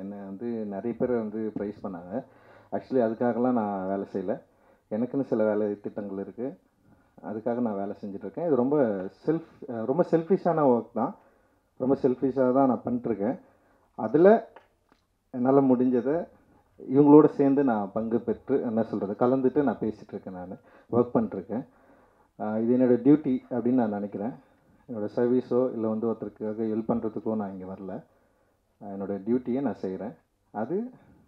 என்னை வந்து நிறைய பேர் வந்து ப்ரைஸ் பண்ணாங்க. ஆக்சுவலி அதுக்காகலாம் நான் வேலை செய்யலை. எனக்குன்னு சில வேலை திட்டங்கள் இருக்குது அதுக்காக நான் வேலை செஞ்சுட்ருக்கேன். இது ரொம்ப செல்ஃப் ரொம்ப செல்ஃபிஷான ஒர்க் தான். ரொம்ப செல்ஃபிஷாக தான் நான் பண்ணிட்டுருக்கேன் அதில் என்னால் முடிஞ்சதை இவங்களோட சேர்ந்து நான் பங்கு பெற்று என்ன சொல்கிறது கலந்துட்டு நான் பேசிகிட்ருக்கேன் நான். ஒர்க் பண்ணிட்டுருக்கேன் இது என்னோடய டியூட்டி அப்படின்னு நான் நினைக்கிறேன். என்னோடய சர்வீஸோ இல்லை வந்து ஒருத்தருக்காக ஹெல்ப் பண்ணுறதுக்கோ நான் இங்கே வரல. என்னோடய என்னோட டியூட்டியை நான் செய்கிறேன் அது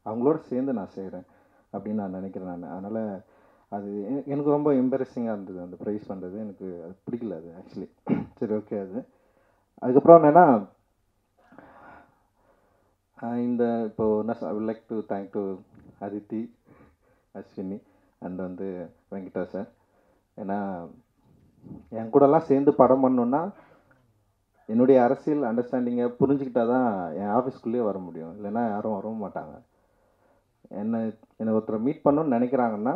அவங்களோட சேர்ந்து நான் செய்கிறேன் அப்படின்னு நான் நினைக்கிறேன் நான். அதனால் அது எனக்கு ரொம்ப எம்பரசிங்காக இருந்தது. அந்த ப்ரைஸ் பண்ணுறது எனக்கு அது பிடிக்கல அது ஆக்சுவலி சரி ஓகே அது. அதுக்கப்புறம் என்னென்னா இந்த இப்போ I would like to thank to Aditi Ashwini and வந்து வெங்கடா சார் ஏன்னா என் கூடலாம் சேர்ந்து படம் பண்ணோன்னா என்னுடைய அரசியல் அண்டர்ஸ்டாண்டிங்கை புரிஞ்சுக்கிட்டா தான் என் ஆஃபீஸ்க்குள்ளேயே வர முடியும். இல்லைன்னா யாரும் வரவும் மாட்டாங்க. என்னை என்னை ஒருத்தரை மீட் பண்ணணும்னு நினைக்கிறாங்கன்னா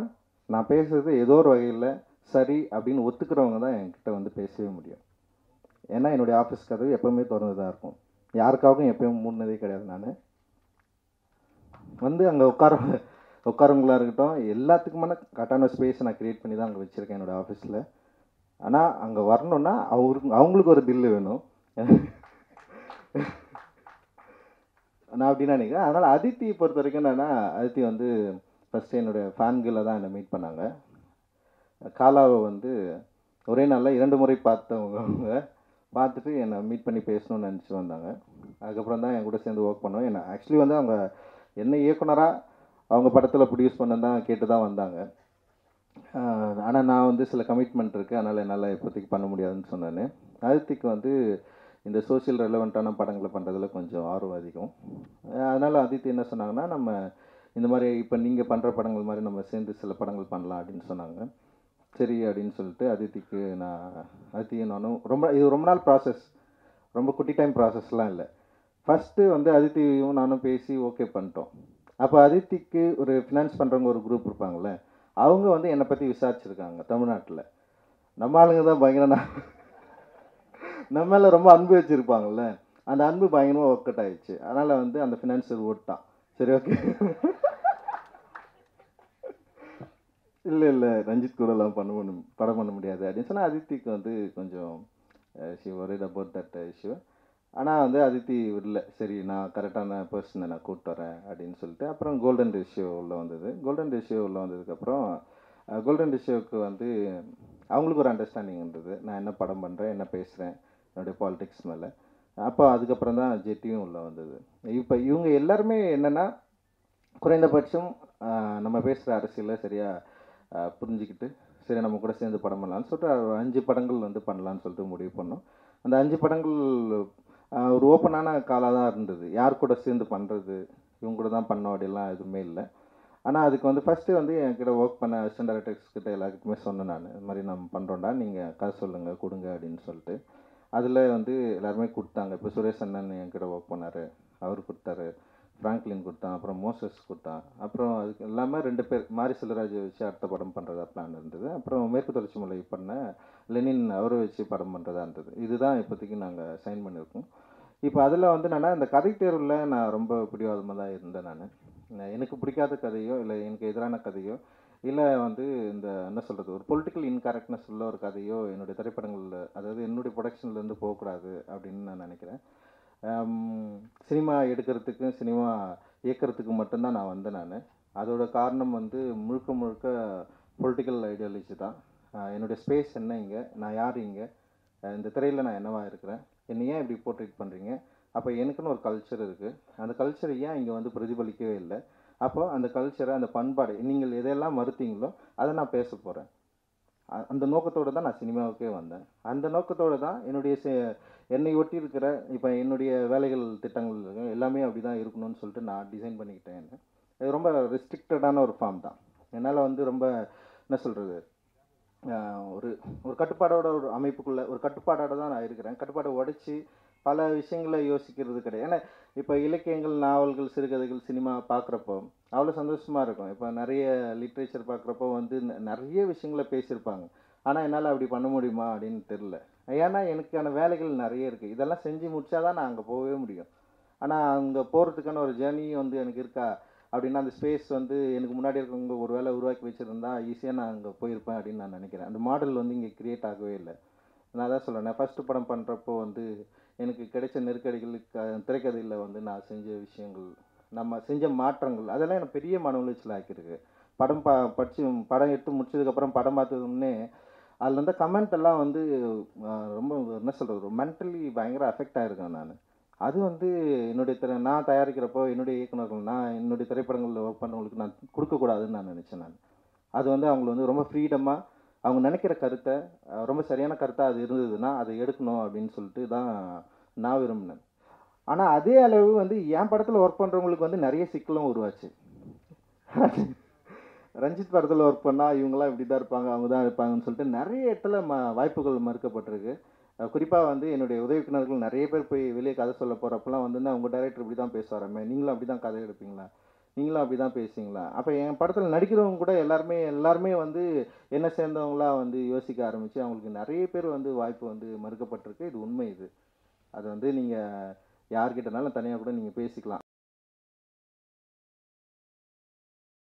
நான் பேசுகிறது ஏதோ ஒரு வகையில் சரி அப்படின்னு ஒத்துக்கிறவங்க தான் என்கிட்ட வந்து பேசவே முடியும். ஏன்னா என்னுடைய ஆஃபீஸ் கதவு எப்போவுமே திறந்து தான் இருக்கும். யாருக்காகவும் எப்பயும் மூடினதே கிடையாது நான். வந்து அங்கே உட்கார உட்காரவங்களாக இருக்கட்டும் எல்லாத்துக்குமான கரெக்டான ஸ்பேஸ் நான் க்ரியேட் பண்ணி தான் அங்கே வச்சுருக்கேன் என்னோடய ஆஃபீஸில் ஆனால் அங்கே வரணுன்னா அவருக்கு அவங்களுக்கு ஒரு பில்லு வேணும். நான் அப்படின்னா நினைக்கிறேன். அதனால் அதித்தி பொறுத்த வரைக்கும் என்னென்னா அதித்தி வந்து ஃபஸ்ட்டு என்னுடைய ஃபேன்களை தான் என்னை மீட் பண்ணாங்க. காலாவை வந்து ஒரே நாளில் இரண்டு முறை பார்த்தவங்க அவங்க பார்த்துட்டு என்னை மீட் பண்ணி பேசணும்னு நினச்சி வந்தாங்க. அதுக்கப்புறம் தான் என் கூட சேர்ந்து ஒர்க் பண்ணோம். என்ன ஆக்சுவலி வந்து அவங்க என்ன இயக்குனராக அவங்க படத்தில் ப்ரொடியூஸ் பண்ண தான் கேட்டு தான் வந்தாங்க. ஆனால் நான் வந்து சில கமிட்மெண்ட் இருக்குது அதனால் என்னால் இப்போதைக்கு பண்ண முடியாதுன்னு சொன்னேன் அதித்திக்கு வந்து இந்த சோஷியல் ரெலவெண்ட்டான படங்களை பண்ணுறதுல கொஞ்சம் ஆர்வம் அதிகம். அதனால் ஆதித்யா என்ன சொன்னாங்கன்னா நம்ம இந்த மாதிரி இப்போ நீங்கள் பண்ணுற படங்கள் மாதிரி நம்ம சேர்ந்து சில படங்கள் பண்ணலாம் அப்படின்னு சொன்னாங்க. சரி அப்படின்னு சொல்லிட்டு அதித்திக்கு நான் அதித்தியும் நானும் ரொம்ப இது ரொம்ப நாள் ப்ராசஸ் ரொம்ப குட்டி டைம் ப்ராசஸ்லாம் இல்லை. ஃபஸ்ட்டு வந்து அதித்தியும் நானும் பேசி ஓகே பண்ணிட்டோம். அப்போ அதித்திக்கு ஒரு ஃபினான்ஸ் பண்ணுறவங்க ஒரு குரூப் இருப்பாங்கள்ல அவங்க வந்து என்னை பற்றி விசாரிச்சிருக்காங்க தமிழ்நாட்டில். நம்ம ஆளுங்க தான் பயங்கர நம்ம மேலே ரொம்ப அன்பு வச்சுருப்பாங்கல்ல அந்த அன்பு பயங்கரமாக ஒர்க் அவுட் ஆயிடுச்சு. அதனால் வந்து அந்த ஃபினான்ஷியல் ஓட்டான் சரி ஓகே இல்லை இல்லை ரஞ்சித் கூடலாம் பண்ண பண்ண படம் பண்ண முடியாது அப்படின்னு சொன்னால் அதித்திக்கு வந்து கொஞ்சம் she worried about that issue ஆனால் வந்து அதித்தி இல்லை சரி நான் கரெக்டான பர்சனை நான் கூப்பிட்டு வரேன் அப்படின்னு சொல்லிட்டு அப்புறம் கோல்டன் ரேஷியோ உள்ளே வந்தது. கோல்டன் ரேஷியோ உள்ளே வந்ததுக்கப்புறம் கோல்டன் eh, ரேஷியோவுக்கு வந்து அவங்களுக்கு ஒரு அண்டர்ஸ்டாண்டிங் இருந்தது. நான் என்ன படம் பண்ணுறேன் என்ன பேசுகிறேன் என்னுடைய பாலிடிக்ஸ் மேலே. அப்போ அதுக்கப்புறம் தான் ஜெட்டியும் உள்ளே வந்தது. இப்போ இவங்க எல்லாருமே என்னென்னா குறைந்தபட்சம் நம்ம பேசுகிற அரசியலில் சரியாக புரிஞ்சுக்கிட்டு சரி நம்ம கூட சேர்ந்து படம் பண்ணலான்னு சொல்லிட்டு அஞ்சு படங்கள் வந்து பண்ணலான்னு சொல்லிட்டு முடிவு பண்ணோம். அந்த அஞ்சு படங்கள் ஒரு ஓப்பனான காலாக தான் இருந்தது. யார் கூட சேர்ந்து பண்ணுறது இவங்க கூட தான் பண்ணோம் அப்படிலாம் எதுவுமே இல்லை. ஆனால் அதுக்கு வந்து ஃபஸ்ட்டு வந்து என்கிட்ட ஒர்க் பண்ண அசிஸ்டன்ட் டேரக்டர்ஸ் கிட்ட எல்லாருக்குமே சொன்னேன் நான். இது மாதிரி நம்ம பண்ணுறோம்டா நீங்கள் காசு சொல்லுங்கள் கொடுங்க அப்படின்னு சொல்லிட்டு. அதில் வந்து எல்லாருமே கொடுத்தாங்க. இப்போ சுரேஷ் அண்ணன் என்கிட்ட ஒர்க் பண்ணார். அவர் கொடுத்தாரு. ஃப்ராங்க்லின் கொடுத்தான். அப்புறம் மோசஸ் கொடுத்தான். அப்புறம் அதுக்கு எல்லாமே ரெண்டு பேர் மாரி செல்வராஜை வச்சு அடுத்த படம் பண்ணுறதா பிளான் இருந்தது. அப்புறம் மேற்கு தொடர்ச்சி மலை பண்ண லெனின் அவரை வச்சு படம் பண்ணுறதா இருந்தது. இதுதான் இப்போதைக்கு நாங்கள் சைன் பண்ணியிருக்கோம். இப்போ அதில் வந்து என்னன்னா இந்த கதை தேர்வில் நான் ரொம்ப பிடிவாதமாக தான் இருந்தேன் நான். எனக்கு பிடிக்காத கதையோ இல்லை எனக்கு எதிரான கதையோ இல்லை வந்து இந்த என்ன சொல்கிறது ஒரு பொலிட்டிக்கல் இன்கரெக்ட்னஸ் உள்ள ஒரு கதையோ என்னுடைய திரைப்படங்களில் அதாவது என்னுடைய ப்ரொடக்ஷன்லேருந்து போகக்கூடாது அப்படின்னு நான் நினைக்கிறேன். சினிமா எடுக்கிறதுக்கு சினிமா இயக்கிறதுக்கு மட்டும்தான் நான் வந்தேன் நான். அதோட காரணம் வந்து முழுக்க முழுக்க பொலிட்டிக்கல் ஐடியாலஜி தான். என்னுடைய ஸ்பேஸ் என்ன இங்கே நான் யார் இங்கே இந்த திரையில் நான் என்னவா இருக்கிறேன் என்னை ஏன் இப்படி போர்ட்ரேட் பண்ணுறீங்க அப்போ எனக்குன்னு ஒரு கல்ச்சர் இருக்குது அந்த கல்ச்சர் ஏன் இங்கே வந்து பிரதிபலிக்கவே இல்லை? அப்போ அந்த கல்ச்சரை அந்த பண்பாடு நீங்கள் எதையெல்லாம் மறுத்தீங்களோ அதை நான் பேச போகிறேன் அந்த நோக்கத்தோடு தான் நான் சினிமாவுக்கே வந்தேன். அந்த நோக்கத்தோடு தான் என்னுடைய செ- என்னை ஒட்டி இருக்கிற இப்போ என்னுடைய வேலைகள் திட்டங்கள் எல்லாமே அப்படி தான் இருக்கணும்னு சொல்லிட்டு நான் டிசைன் பண்ணிக்கிட்டேன் என்ன. இது ரொம்ப ரெஸ்ட்ரிக்டடான ஒரு ஃபார்ம் தான். என்னால் வந்து ரொம்ப என்ன சொல்கிறது ஒரு ஒரு கட்டுப்பாடோட ஒரு அமைப்புக்குள்ளே ஒரு கட்டுப்பாடோட தான் நான் இருக்கிறேன். கட்டுப்பாடை உடைச்சி பல விஷயங்களை யோசிக்கிறது கிடையாது. ஏன்னா இப்போ இலக்கியங்கள் நாவல்கள் சிறுகதைகள் சினிமா பார்க்குறப்போ அவ்வளோ சந்தோஷமாக இருக்கும். இப்போ நிறைய லிட்ரேச்சர் பார்க்குறப்போ வந்து நிறைய விஷயங்களை பேசியிருப்பாங்க. ஆனால் என்னால் அப்படி பண்ண முடியுமா அப்படின்னு தெரில ஏன்னா எனக்கான வேலைகள் நிறைய இருக்குது இதெல்லாம் செஞ்சு முடிச்சா தான் நான் அங்கே போகவே முடியும். ஆனால் அங்கே போகிறதுக்கான ஒரு ஜேர்னி வந்து எனக்கு இருக்கா அப்படின்னா அந்த ஸ்பேஸ் வந்து எனக்கு முன்னாடி இருக்கவங்க ஒரு வேளை உருவாக்கி வச்சுருந்தா ஈஸியாக நான் அங்கே போயிருப்பேன் அப்படின்னு நான் நினைக்கிறேன். அந்த மாடல் வந்து இங்கே க்ரியேட் ஆகவே இல்லை. நான் அதான் சொல்கிறேன் ஃபஸ்ட்டு படம் பண்ணுறப்போ வந்து எனக்கு கிடைச்ச நெருக்கடிகளுக்கு திரைக்கதையில் வந்து நான் செஞ்ச விஷயங்கள் நம்ம செஞ்ச மாற்றங்கள் அதெல்லாம் எனக்கு பெரிய மன உளைச்சல் ஆக்கியிருக்கு. படம் பா படித்து படம் எடுத்து முடிச்சதுக்கப்புறம் படம் பார்த்ததுன்னே அதில் இருந்த கமெண்ட் எல்லாம் வந்து ரொம்ப என்ன சொல்கிறது மென்டலி பயங்கர அஃபெக்ட் ஆகிருக்கேன் நான். அது வந்து என்னுடைய திரை நான் தயாரிக்கிறப்போ என்னுடைய இயக்குனர்கள் நான் என்னுடைய திரைப்படங்களில் ஒர்க் பண்ணவங்களுக்கு நான் கொடுக்கக்கூடாதுன்னு நான் நினச்சேன் நான். அது வந்து அவங்களை வந்து ரொம்ப ஃப்ரீடமாக அவங்க நினைக்கிற கருத்தை ரொம்ப சரியான கருத்தாக அது இருந்ததுன்னா அதை எடுக்கணும் அப்படின்னு சொல்லிட்டு தான் நான் விரும்பினேன். ஆனால் அதே அளவு வந்து என் படத்தில் ஒர்க் பண்ணுறவங்களுக்கு வந்து நிறைய சிக்கலும் உருவாச்சு. ரஞ்சித் படத்தில் ஒர்க் பண்ணால் இவங்களாம் இப்படி தான் இருப்பாங்க அவங்க தான் இருப்பாங்கன்னு சொல்லிட்டு நிறைய இடத்துல ம வாய்ப்புகள் மறுக்கப்பட்டிருக்கு. குறிப்பாக வந்து என்னுடைய உதவிக்குனர்கள் நிறைய பேர் போய் வெளியே கதை சொல்ல போகிறப்பெல்லாம் வந்து உங்கள் டைரக்டர் இப்படி தான் பேசுவாரமே நீங்களும் அப்படி தான் கதை எடுப்பீங்களா? நீங்களும் அப்படி தான் பேசுவீங்களா அப்போ என் படத்தில் நடிக்கிறவங்க கூட எல்லாருமே எல்லாருமே வந்து என்ன சேர்ந்தவங்களா வந்து யோசிக்க ஆரம்பித்து அவங்களுக்கு நிறைய பேர் வந்து வாய்ப்பு வந்து மறுக்கப்பட்டிருக்கு. இது உண்மை இது. அது வந்து நீங்கள் யார்கிட்டனாலும் தனியாக கூட நீங்கள் பேசிக்கலாம்.